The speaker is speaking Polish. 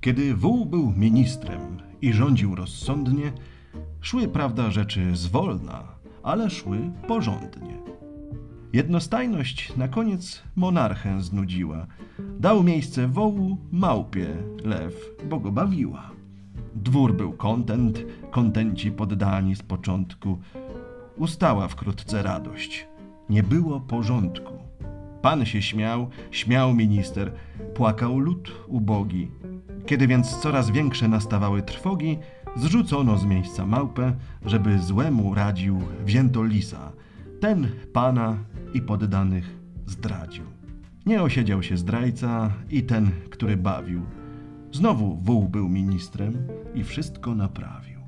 Kiedy wół był ministrem i rządził rozsądnie, szły prawda rzeczy zwolna, ale szły porządnie. Jednostajność na koniec monarchę znudziła. Dał miejsce wołu małpie lew, bo go bawiła. Dwór był kontent, kontenci poddani z początku. Ustała wkrótce radość. Nie było porządku. Pan się śmiał, śmiał minister, płakał lud ubogi. Kiedy więc coraz większe nastawały trwogi, zrzucono z miejsca małpę, żeby złemu radził wzięto lisa. Ten pana i poddanych zdradził. Nie osiedział się zdrajca i ten, który bawił. Znowu wół był ministrem i wszystko naprawił.